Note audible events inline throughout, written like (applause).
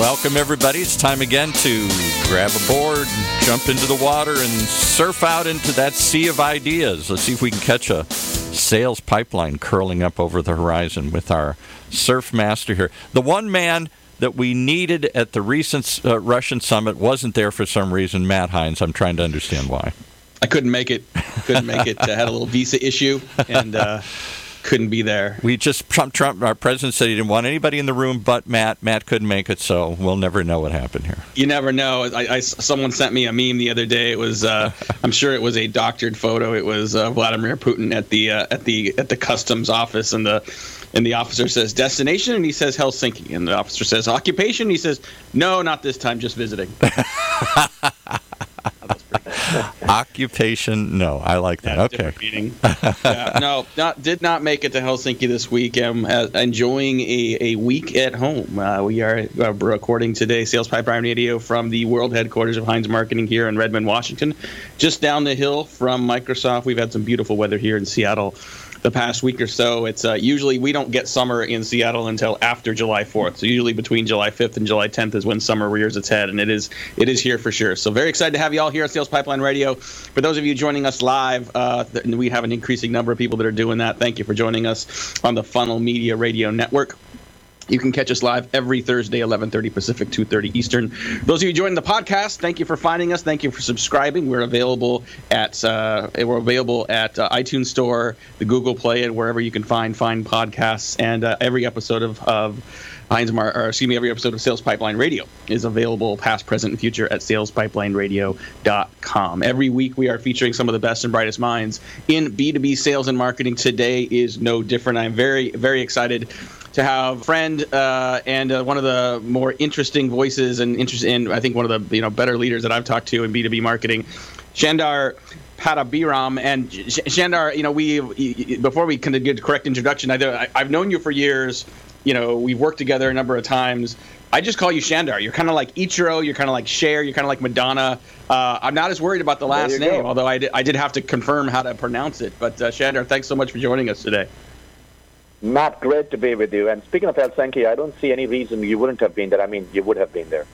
Welcome, everybody. It's time again to grab a board, jump into the water, and surf out into that sea of ideas. Let's see if we can catch a sales pipeline curling up over the horizon with our surf master here. The one man that we needed at the recent uh, Russian summit wasn't there for some reason. Matt Heinz. I'm trying to understand why. I couldn't make it. Couldn't make it. I had a little visa issue and uh, couldn't be there. We just Trump, Trump, our president said he didn't want anybody in the room but Matt. Matt couldn't make it, so we'll never know what happened here. You never know. I, I someone sent me a meme the other day. It was, uh, (laughs) I'm sure it was a doctored photo. It was uh, Vladimir Putin at the uh, at the at the customs office, and the and the officer says destination, and he says Helsinki, and the officer says occupation. He says no, not this time, just visiting. (laughs) Occupation? No, I like that. Okay. yeah, no, not, did not make it to Helsinki this week. I'm uh, enjoying a, a week at home. Uh, we are uh, recording today Sales Pipeline Radio from the world headquarters of Heinz Marketing here in Redmond, Washington, just down the hill from Microsoft. We've had some beautiful weather here in Seattle the past week or so. It's uh, usually we don't get summer in Seattle until after July 4th. So usually between July 5th and July 10th is when summer rears its head, and it is it is here for sure. So very excited to have you all here at Sales Pipeline Radio. For those of you joining us live, uh, we have an increasing number of people that are doing that. Thank you for joining us on the Funnel Media Radio Network. You can catch us live every Thursday, 11:30 Pacific, 2:30 Eastern. Those of you joining the podcast, thank you for finding us. Thank you for subscribing. We're available at uh, we're available at uh, iTunes Store, the Google Play, and wherever you can find find podcasts. And uh, every episode of, of Heinz Mar- or excuse me, every episode of Sales Pipeline Radio is available past, present, and future at salespipelineradio.com. Every week we are featuring some of the best and brightest minds in B2B sales and marketing. Today is no different. I'm very, very excited to have a friend uh, and uh, one of the more interesting voices and interest in I think one of the you know better leaders that I've talked to in B2B marketing, Chandar Pattabhiram. And Chandar, you know, we before we kind of get a correct introduction, I, I've known you for years. You know, we've worked together a number of times. I just call you Chandar. You're kind of like Ichiro. You're kind of like Cher. You're kind of like Madonna. Uh, I'm not as worried about the last name, go. although I did, I did have to confirm how to pronounce it. But uh, Chandar, thanks so much for joining us today. Matt, great to be with you. And speaking of Helsinki, I don't see any reason you wouldn't have been there. I mean, you would have been there.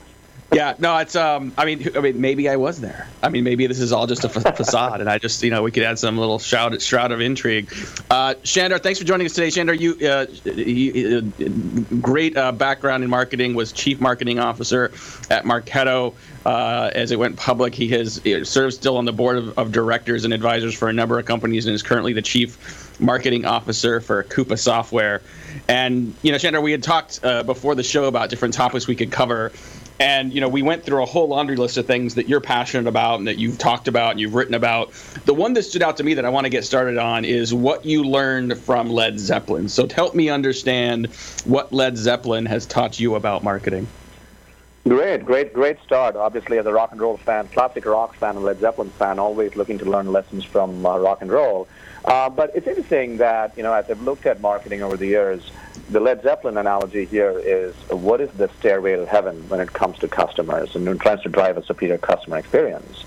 Yeah, no, it's um. I mean, I mean, maybe I was there. I mean, maybe this is all just a facade, and I just, you know, we could add some little shroud shroud of intrigue. Uh, Chandar, thanks for joining us today. Chandar, you, uh, he, uh, great uh, background in marketing, was chief marketing officer at Marketo. Uh, as it went public, he has serves still on the board of, of directors and advisors for a number of companies, and is currently the chief marketing officer for Coupa Software. And you know, Chandar, we had talked uh, before the show about different topics we could cover. And you know, we went through a whole laundry list of things that you're passionate about and that you've talked about and you've written about. The one that stood out to me that I want to get started on is what you learned from Led Zeppelin. So help me understand what Led Zeppelin has taught you about marketing. Great, great, great start. Obviously, as a rock and roll fan, classic rock fan, and Led Zeppelin fan, always looking to learn lessons from uh, rock and roll. Uh, but it's interesting that, you know, as I've looked at marketing over the years, the Led Zeppelin analogy here is what is the stairway to heaven when it comes to customers and tries to drive a superior customer experience.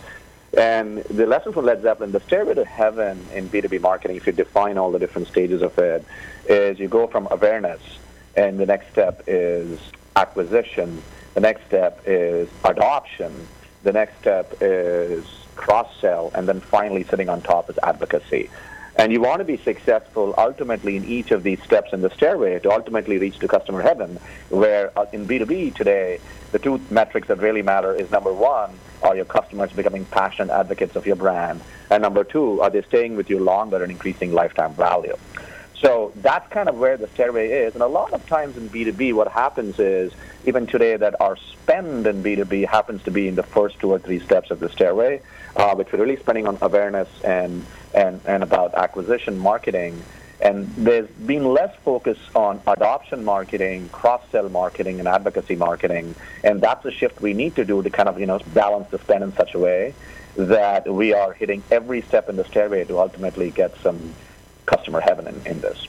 And the lesson from Led Zeppelin, the stairway to heaven in B2B marketing, if you define all the different stages of it, is you go from awareness, and the next step is acquisition, the next step is adoption, the next step is cross sell, and then finally sitting on top is advocacy. And you want to be successful ultimately in each of these steps in the stairway to ultimately reach to customer heaven, where uh, in B2B today, the two metrics that really matter is number one, are your customers becoming passionate advocates of your brand? And number two, are they staying with you longer and increasing lifetime value? So that's kind of where the stairway is. And a lot of times in B2B, what happens is, even today, that our spend in B2B happens to be in the first two or three steps of the stairway, uh, which we're really spending on awareness and and, and about acquisition marketing. And there's been less focus on adoption marketing, cross-sell marketing, and advocacy marketing. And that's a shift we need to do to kind of, you know, balance the spend in such a way that we are hitting every step in the stairway to ultimately get some customer heaven in, in this.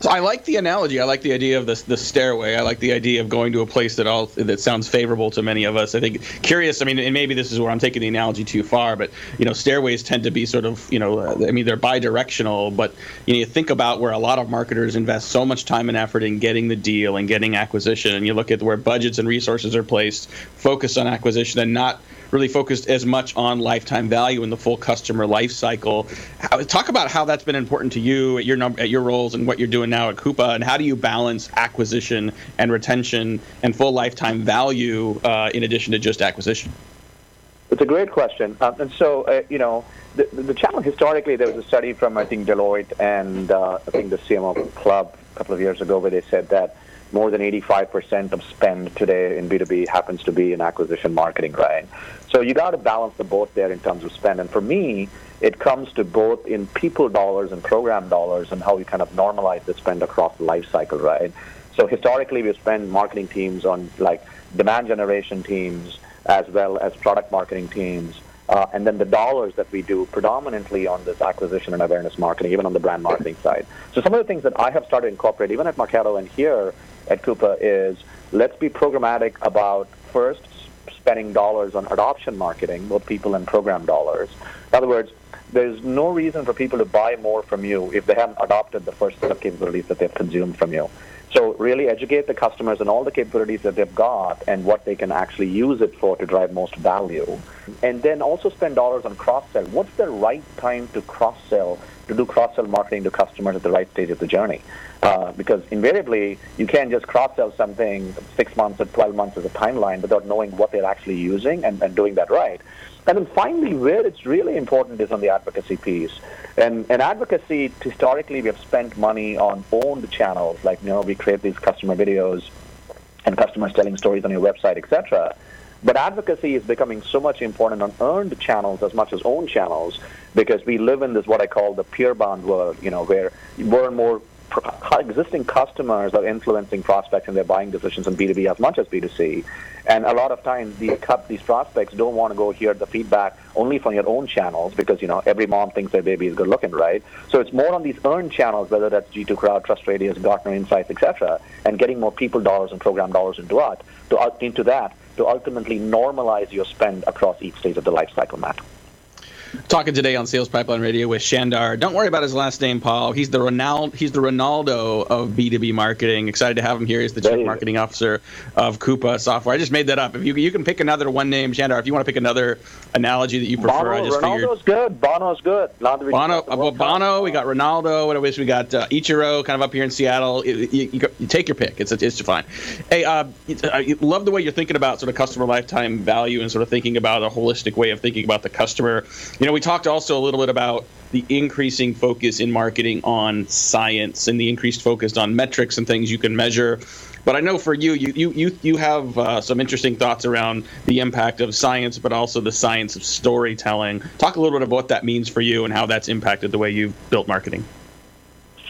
So I like the analogy. I like the idea of the the stairway. I like the idea of going to a place that all that sounds favorable to many of us. I think curious. I mean, and maybe this is where I'm taking the analogy too far, but you know, stairways tend to be sort of you know, uh, I mean, they're bi-directional. But you know, you think about where a lot of marketers invest so much time and effort in getting the deal and getting acquisition, and you look at where budgets and resources are placed, focus on acquisition and not really focused as much on lifetime value and the full customer life cycle. How, talk about how that's been important to you at your at your roles and what you're doing now at Coupa, and how do you balance acquisition and retention and full lifetime value uh, in addition to just acquisition? It's a great question, um, and so uh, you know. The, the channel historically, there was a study from I think Deloitte and uh, I think the CMO Club a couple of years ago where they said that more than 85% of spend today in B2B happens to be in acquisition marketing, right? So you got to balance the both there in terms of spend. And for me, it comes to both in people dollars and program dollars and how we kind of normalize the spend across the life cycle, right? So historically, we spend marketing teams on like demand generation teams as well as product marketing teams. Uh, and then the dollars that we do predominantly on this acquisition and awareness marketing, even on the brand marketing side. So some of the things that I have started to incorporate, even at Marketo and here at Coupa, is let's be programmatic about first spending dollars on adoption marketing, both people and program dollars. In other words, there's no reason for people to buy more from you if they haven't adopted the first set of capabilities that they've consumed from you. So really educate the customers on all the capabilities that they've got and what they can actually use it for to drive most value. And then also spend dollars on cross-sell. What's the right time to cross-sell, to do cross-sell marketing to customers at the right stage of the journey? Uh, because invariably, you can't just cross-sell something six months or 12 months as a timeline without knowing what they're actually using and, and doing that right. And then finally, where it's really important is on the advocacy piece. And, and advocacy, historically, we have spent money on owned channels, like, you know, we create these customer videos and customers telling stories on your website, etc. But advocacy is becoming so much important on earned channels as much as owned channels because we live in this what I call the peer bond world, you know, where more and more existing customers are influencing prospects in their buying decisions in B2B as much as B2C. And a lot of times, these these prospects don't want to go hear the feedback only from your own channels because you know every mom thinks their baby is good looking, right? So it's more on these earned channels, whether that's G2 Crowd, Trust Radius, Gartner Insights, etc., and getting more people dollars and program dollars into it, to into that to ultimately normalize your spend across each stage of the life cycle, Matt. Talking today on Sales Pipeline Radio with Chandar. Don't worry about his last name, Paul. He's the Ronaldo. He's the Ronaldo of B2B marketing. Excited to have him here. He's the chief marketing officer of Coupa Software. I just made that up. If you you can pick another one name, Chandar. If you want to pick another analogy that you prefer, Bono, I just Ronaldo's figured. good. Bono's good. Bono, uh, well, Bono. We got Ronaldo. What else? We got uh, Ichiro, kind of up here in Seattle. You, you, you, you take your pick. It's it's fine. Hey, uh, I love the way you're thinking about sort of customer lifetime value and sort of thinking about a holistic way of thinking about the customer. You know, we talked also a little bit about the increasing focus in marketing on science and the increased focus on metrics and things you can measure. But I know for you, you you you, you have uh, some interesting thoughts around the impact of science, but also the science of storytelling. Talk a little bit about what that means for you and how that's impacted the way you've built marketing.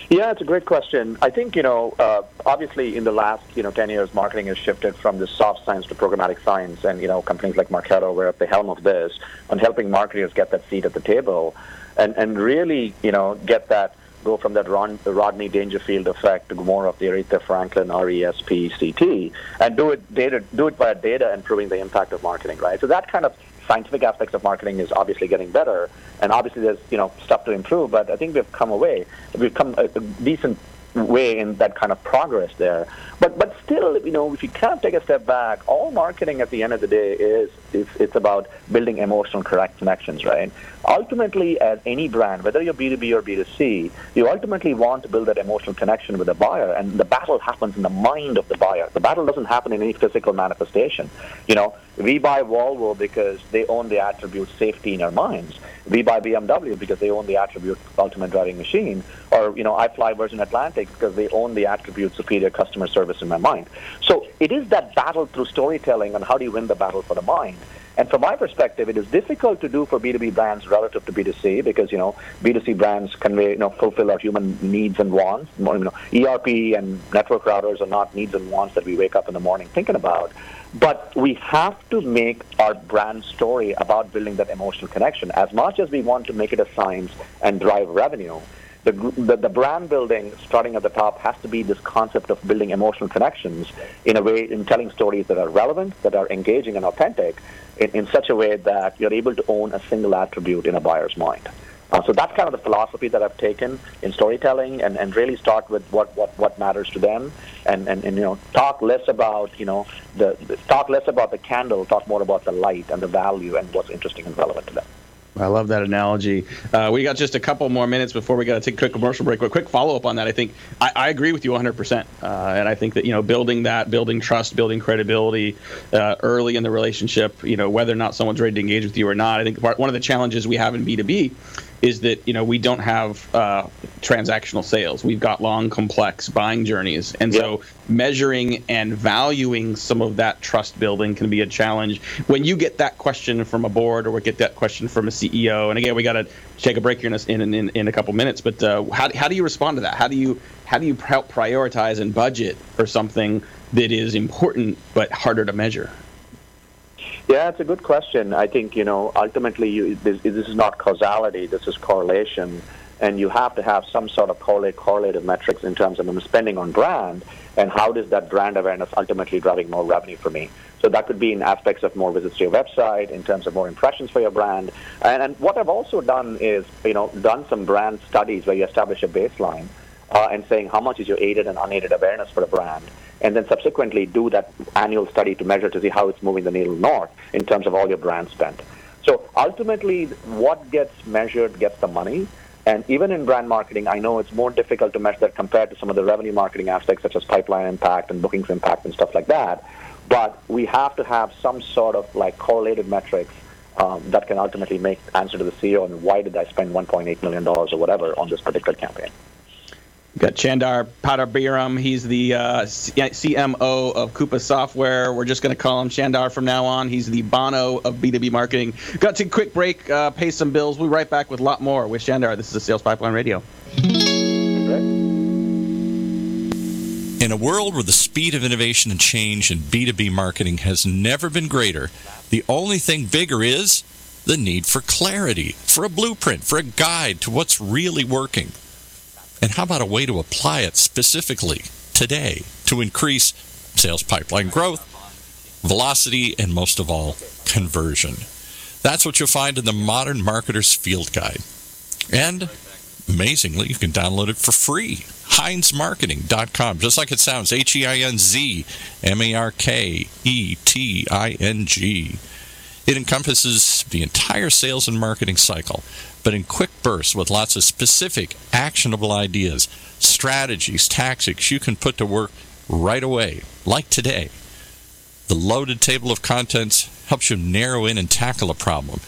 Yeah, it's a great question. I think you know, uh, obviously, in the last you know ten years, marketing has shifted from the soft science to programmatic science, and you know, companies like Marketo were at the helm of this on helping marketers get that seat at the table, and and really you know get that go from that Ron, Rodney Dangerfield effect to more of the Aretha Franklin RESPCT, and do it data, do it via data and proving the impact of marketing, right? So that kind of scientific aspects of marketing is obviously getting better, and obviously there's you know stuff to improve. But I think we've come away, we've come a, a decent way in that kind of progress there. But but still, you know, if you kind of take a step back, all marketing at the end of the day is it's, it's about building emotional correct connections, right? Ultimately, as any brand, whether you're B2B or B2C, you ultimately want to build that emotional connection with the buyer, and the battle happens in the mind of the buyer. The battle doesn't happen in any physical manifestation. You know, we buy Volvo because they own the attribute safety in our minds. We by BMW because they own the attribute ultimate driving machine. Or, you know, I fly Virgin Atlantic because they own the attribute superior customer service in my mind. So it is that battle through storytelling and how do you win the battle for the mind. And from my perspective, it is difficult to do for B2B brands relative to B2C because, you know, B2C brands convey, you know, fulfill our human needs and wants. You know, ERP and network routers are not needs and wants that we wake up in the morning thinking about. But we have to make our brand story about building that emotional connection. As much as we want to make it a science and drive revenue, the, the, the brand building starting at the top has to be this concept of building emotional connections in a way in telling stories that are relevant, that are engaging and authentic, in, in such a way that you're able to own a single attribute in a buyer's mind. Uh, so that's kind of the philosophy that I've taken in storytelling, and, and really start with what, what, what matters to them, and, and, and you know talk less about you know the, the talk less about the candle, talk more about the light and the value and what's interesting and relevant to them. I love that analogy. Uh, we got just a couple more minutes before we got to take a quick commercial break. But quick follow up on that. I think I, I agree with you 100%. Uh, and I think that, you know, building that, building trust, building credibility uh, early in the relationship, you know, whether or not someone's ready to engage with you or not. I think part, one of the challenges we have in B2B is that you know we don't have uh, transactional sales. We've got long, complex buying journeys, and yep. so measuring and valuing some of that trust building can be a challenge. When you get that question from a board or we get that question from a CEO, and again, we got to take a break here in, in, in, in a couple minutes. But uh, how, how do you respond to that? How do you how do you help prioritize and budget for something that is important but harder to measure? Yeah, it's a good question. I think you know ultimately you, this, this, is not causality. This is correlation, and you have to have some sort of correlate correlative metrics in terms of spending on brand and how does that brand awareness ultimately driving more revenue for me. So that could be in aspects of more visits to your website, in terms of more impressions for your brand. And, and what I've also done is you know done some brand studies where you establish a baseline uh, and saying how much is your aided and unaided awareness for a brand and then subsequently do that annual study to measure to see how it's moving the needle north in terms of all your brand spend. So ultimately, what gets measured gets the money. And even in brand marketing, I know it's more difficult to measure that compared to some of the revenue marketing aspects, such as pipeline impact and bookings impact and stuff like that. But we have to have some sort of like correlated metrics um, that can ultimately make answer to the CEO and why did I spend 1.8 million dollars or whatever on this particular campaign. We've got Chandar Padarabiram. He's the uh, CMO of Coupa Software. We're just going to call him Chandar from now on. He's the Bono of B2B marketing. Got to take a quick break, uh, pay some bills. We'll be right back with a lot more with Chandar. This is a Sales Pipeline Radio. In a world where the speed of innovation and change in B2B marketing has never been greater, the only thing bigger is the need for clarity, for a blueprint, for a guide to what's really working. And how about a way to apply it specifically today to increase sales pipeline growth, velocity, and most of all, conversion? That's what you'll find in the Modern Marketer's Field Guide. And amazingly, you can download it for free. HeinzMarketing.com, just like it sounds H E I N Z M A R K E T I N G. It encompasses the entire sales and marketing cycle but in quick bursts with lots of specific, actionable ideas, strategies, tactics you can put to work right away, like today. The loaded table of contents helps you narrow in and tackle a problem.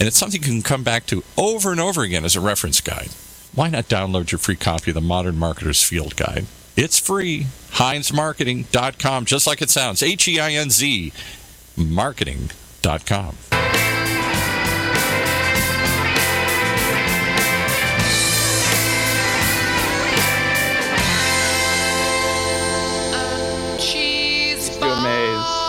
And it's something you can come back to over and over again as a reference guide. Why not download your free copy of the Modern Marketer's Field Guide? It's free. HeinzMarketing.com, just like it sounds. H E I N Z, marketing.com. Insurance.com. Cheese. Amaze.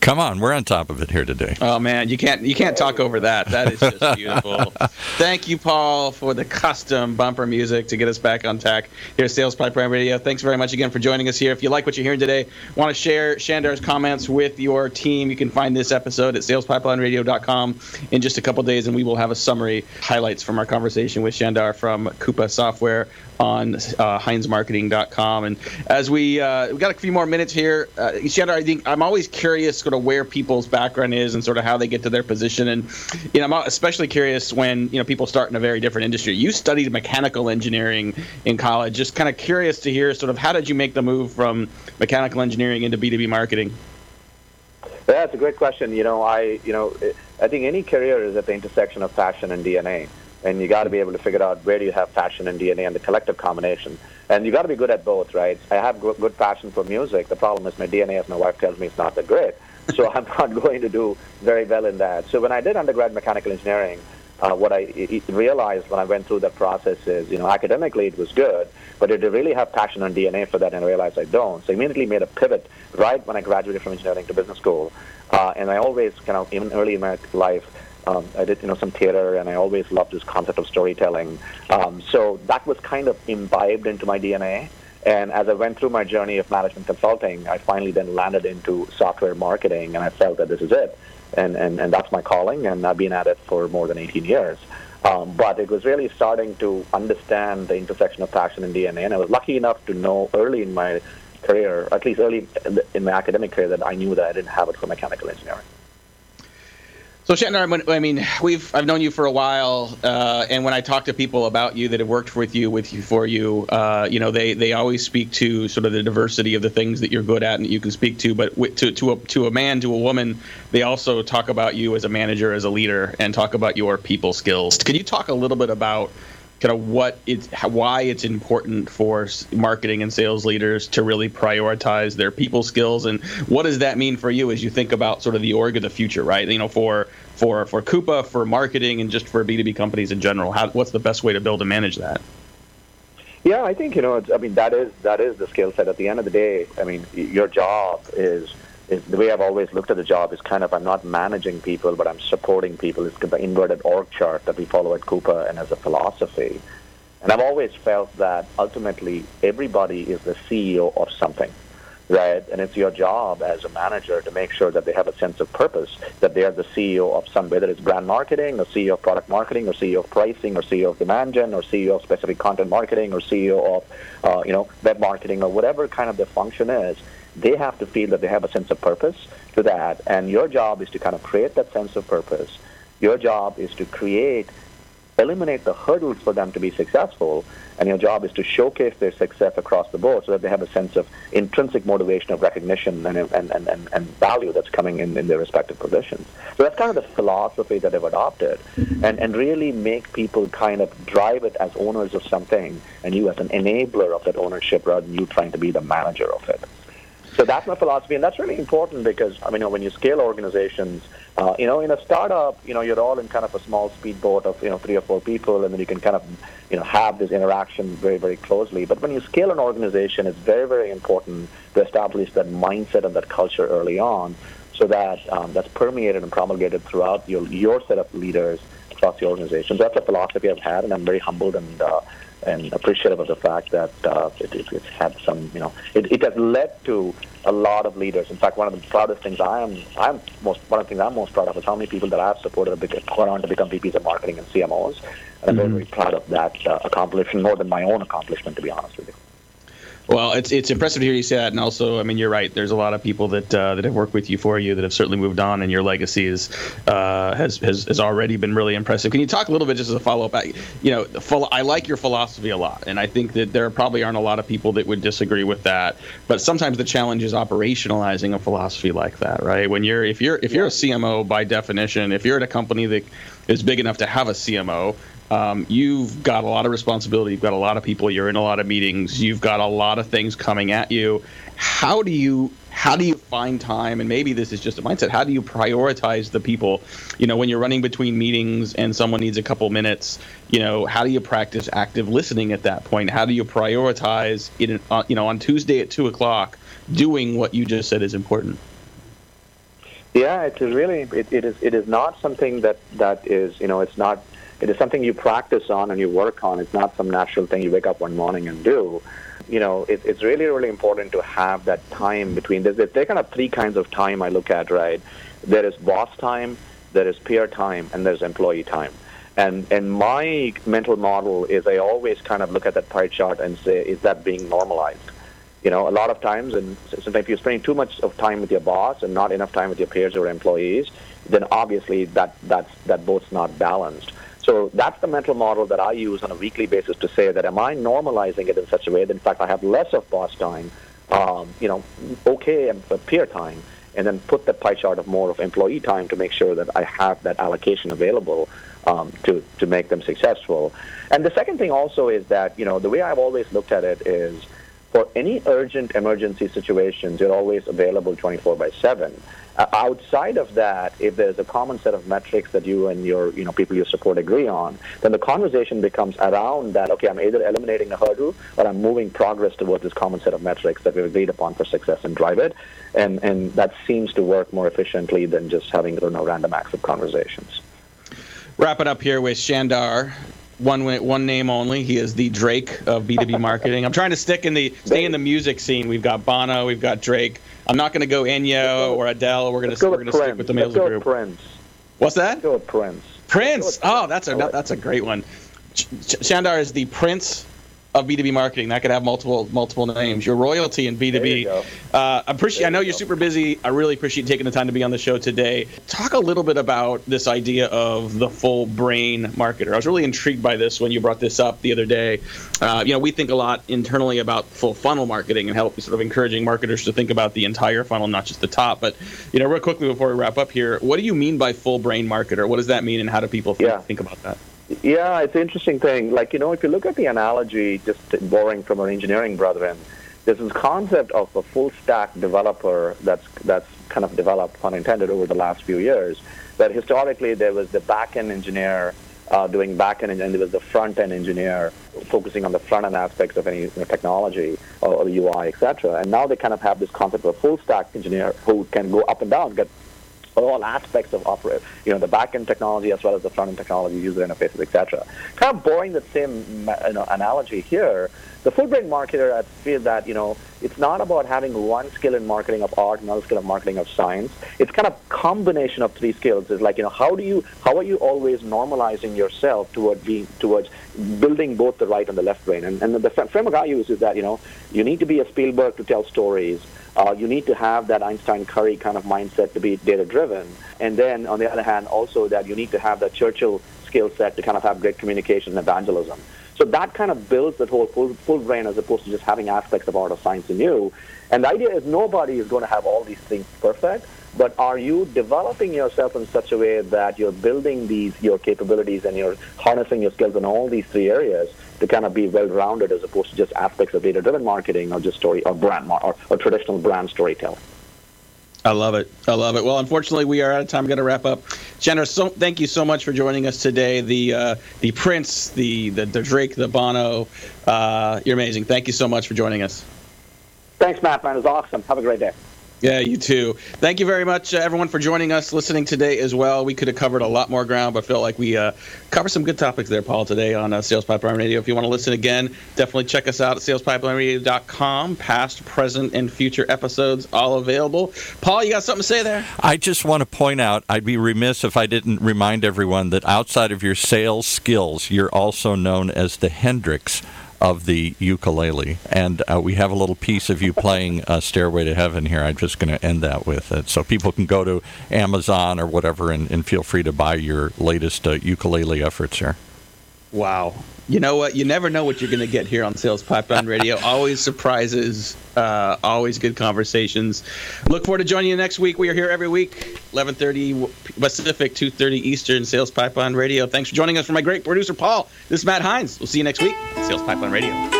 Come on, we're on top of it here today. Oh man, you can't you can't talk over that. That is just (laughs) beautiful. Thank you, Paul, for the custom bumper music to get us back on tack here at Sales Pipeline Radio. Thanks very much again for joining us here. If you like what you're hearing today, want to share Chandar's comments with your team, you can find this episode at salespipelineradio.com in just a couple days, and we will have a summary highlights from our conversation with Chandar from Coupa Software on uh, HeinzMarketing.com. And as we uh, we got a few more minutes here, uh, Chandar, I think I'm always curious sort of where people's background is and sort of how they get to their position. And you know, I'm especially curious when you know people start in a very different industry. You studied mechanical engineering in college. Just kind of curious to hear sort of how did you make the move from mechanical engineering into B2B marketing? That's a great question. You know, I you know I think any career is at the intersection of passion and DNA and you got to be able to figure out where do you have passion and DNA and the collective combination. And you got to be good at both, right? I have good passion for music. The problem is my DNA, as my wife tells me, is not that great. (laughs) So I'm not going to do very well in that. So when I did undergrad mechanical engineering, uh, what I realized when I went through that process is, you know, academically it was good, but did I really have passion and DNA for that? And I realized I don't. So I immediately made a pivot right when I graduated from engineering to business school. Uh, and I always kind of, even early in my life, Um, I did, you know, some theater, and I always loved this concept of storytelling. Um, so that was kind of imbibed into my DNA. And as I went through my journey of management consulting, I finally then landed into software marketing, and I felt that this is it, and and, and that's my calling, and I've been at it for more than 18 years. Um, but it was really starting to understand the intersection of passion and DNA, and I was lucky enough to know early in my career, at least early in my academic career, that I knew that I didn't have it for mechanical engineering. So Shatner, I mean, we've I've known you for a while, uh, and when I talk to people about you that have worked with you, with you for you, uh, you know, they, they always speak to sort of the diversity of the things that you're good at and that you can speak to. But to to a, to a man, to a woman, they also talk about you as a manager, as a leader, and talk about your people skills. Can you talk a little bit about kind of what it's why it's important for marketing and sales leaders to really prioritize their people skills and what does that mean for you as you think about sort of the org of the future right you know for for for Coupa for marketing and just for B2B companies in general how, what's the best way to build and manage that yeah I think you know I mean that is that is the skill set at the end of the day I mean your job is the way I've always looked at the job is kind of I'm not managing people, but I'm supporting people. It's the inverted org chart that we follow at Coupa and as a philosophy. And I've always felt that ultimately everybody is the CEO of something, right? And it's your job as a manager to make sure that they have a sense of purpose, that they are the CEO of some, whether it's brand marketing, or CEO of product marketing, or CEO of pricing, or CEO of demand gen, or CEO of specific content marketing, or CEO of, uh, you know, web marketing, or whatever kind of the function is they have to feel that they have a sense of purpose to that. And your job is to kind of create that sense of purpose. Your job is to create, eliminate the hurdles for them to be successful. And your job is to showcase their success across the board so that they have a sense of intrinsic motivation of recognition and, and, and, and, and value that's coming in, in their respective positions. So that's kind of the philosophy that they've adopted and, and really make people kind of drive it as owners of something and you as an enabler of that ownership rather than you trying to be the manager of it. So that's my philosophy, and that's really important because I mean, when you scale organizations, uh, you know, in a startup, you know, you're all in kind of a small speedboat of you know three or four people, and then you can kind of you know have this interaction very very closely. But when you scale an organization, it's very very important to establish that mindset and that culture early on, so that um, that's permeated and promulgated throughout your your set of leaders across the organization. So that's a philosophy I've had, and I'm very humbled and. Uh, and appreciative of the fact that uh, it, it, it's had some, you know, it, it has led to a lot of leaders. In fact, one of the proudest things I am, I'm most, one of the things I'm most proud of is how many people that I've supported have gone on to become VPs of marketing and CMOs. And I'm mm-hmm. very, very proud of that uh, accomplishment, more than my own accomplishment, to be honest with you. Well, it's it's impressive to hear you say that, and also, I mean, you're right. There's a lot of people that uh, that have worked with you for you that have certainly moved on, and your legacy is uh, has, has has already been really impressive. Can you talk a little bit just as a follow up? You know, I like your philosophy a lot, and I think that there probably aren't a lot of people that would disagree with that. But sometimes the challenge is operationalizing a philosophy like that, right? When you're if you're if you're a CMO by definition, if you're at a company that is big enough to have a CMO, um, you've got a lot of responsibility. You've got a lot of people. You're in a lot of meetings. You've got a lot of things coming at you. How do you how do you find time? And maybe this is just a mindset. How do you prioritize the people? You know, when you're running between meetings and someone needs a couple minutes. You know, how do you practice active listening at that point? How do you prioritize it? Uh, you know, on Tuesday at two o'clock, doing what you just said is important. Yeah, it's really it, it is it is not something that that is you know it's not it is something you practice on and you work on. It's not some natural thing you wake up one morning and do. You know, it, it's really, really important to have that time between. There's, there's kind of three kinds of time I look at, right? There is boss time, there is peer time, and there's employee time. And and my mental model is I always kind of look at that pie chart and say, is that being normalized? You know, a lot of times, and sometimes you're spending too much of time with your boss and not enough time with your peers or employees, then obviously that that's that both's not balanced. So that's the mental model that I use on a weekly basis to say that am I normalizing it in such a way that in fact I have less of boss time, um, you know, okay and peer time, and then put the pie chart of more of employee time to make sure that I have that allocation available um, to to make them successful. And the second thing also is that you know the way I've always looked at it is for any urgent emergency situations, you're always available 24 by 7. Uh, outside of that, if there's a common set of metrics that you and your you know people you support agree on, then the conversation becomes around that. Okay, I'm either eliminating a hurdle or I'm moving progress towards this common set of metrics that we've agreed upon for success and drive it. And and that seems to work more efficiently than just having you know, random acts of conversations. Wrap it up here with Chandar. One one name only. He is the Drake of B2B (laughs) marketing. I'm trying to stick in the stay in the music scene. We've got Bono, we've got Drake. I'm not going to go Ennio or Adele. We're going to we're going to stick with the Mills group. Prince. What's that? Let's go Prince. Prince. Oh, that's a that's a great one. Chandar is the Prince of B2B marketing. That could have multiple multiple names. Your royalty in B2B. Uh, appreciate. I know you're super busy. I really appreciate taking the time to be on the show today. Talk a little bit about this idea of the full brain marketer. I was really intrigued by this when you brought this up the other day. Uh, you know, we think a lot internally about full funnel marketing and help sort of encouraging marketers to think about the entire funnel, not just the top. But you know, real quickly before we wrap up here, what do you mean by full brain marketer? What does that mean, and how do people think, yeah. think about that? Yeah, it's an interesting thing. Like, you know, if you look at the analogy, just borrowing from our engineering brethren, there's this concept of a full stack developer that's that's kind of developed, pun intended, over the last few years. That historically there was the back end engineer uh, doing back end, and there was the front end engineer focusing on the front end aspects of any you know, technology or, or UI, etc. And now they kind of have this concept of a full stack engineer who can go up and down, get all aspects of operate, you know, the back-end technology as well as the front-end technology, user interfaces, etc. Kind of borrowing the same you know, analogy here, the full brain marketer, I feel that, you know, it's not about having one skill in marketing of art, another skill of marketing of science. It's kind of combination of three skills. It's like, you know, how do you, how are you always normalizing yourself toward being, towards building both the right and the left brain? And, and the framework I use is that, you know, you need to be a Spielberg to tell stories. Uh, you need to have that Einstein Curry kind of mindset to be data driven. And then, on the other hand, also that you need to have that Churchill skill set to kind of have great communication and evangelism. So that kind of builds that whole full, full brain as opposed to just having aspects of art or science in you. And the idea is nobody is going to have all these things perfect, but are you developing yourself in such a way that you're building these your capabilities and you're harnessing your skills in all these three areas to kind of be well-rounded as opposed to just aspects of data-driven marketing or just story or brand mar- or, or traditional brand storytelling. I love it. I love it. Well, unfortunately, we are out of time. Got to wrap up. Jenner, so thank you so much for joining us today. The uh, the Prince, the, the, the Drake, the Bono. Uh, you're amazing. Thank you so much for joining us. Thanks, Matt. Man, it was awesome. Have a great day. Yeah, you too. Thank you very much, uh, everyone, for joining us, listening today as well. We could have covered a lot more ground, but felt like we uh, covered some good topics there, Paul, today on uh, Sales Pipeline Radio. If you want to listen again, definitely check us out at salespipelineradio.com. Past, present, and future episodes all available. Paul, you got something to say there? I just want to point out I'd be remiss if I didn't remind everyone that outside of your sales skills, you're also known as the Hendrix of the ukulele. And uh, we have a little piece of you playing uh, Stairway to Heaven here. I'm just going to end that with it. So people can go to Amazon or whatever and, and feel free to buy your latest uh, ukulele efforts here. Wow. You know what? You never know what you're going to get here on Sales Pipeline Radio. always surprises, uh, always good conversations. Look forward to joining you next week. We are here every week, 11:30 Pacific, 2:30 Eastern. Sales Pipeline Radio. Thanks for joining us. For my great producer Paul, this is Matt Heinz. We'll see you next week. Sales Pipeline Radio.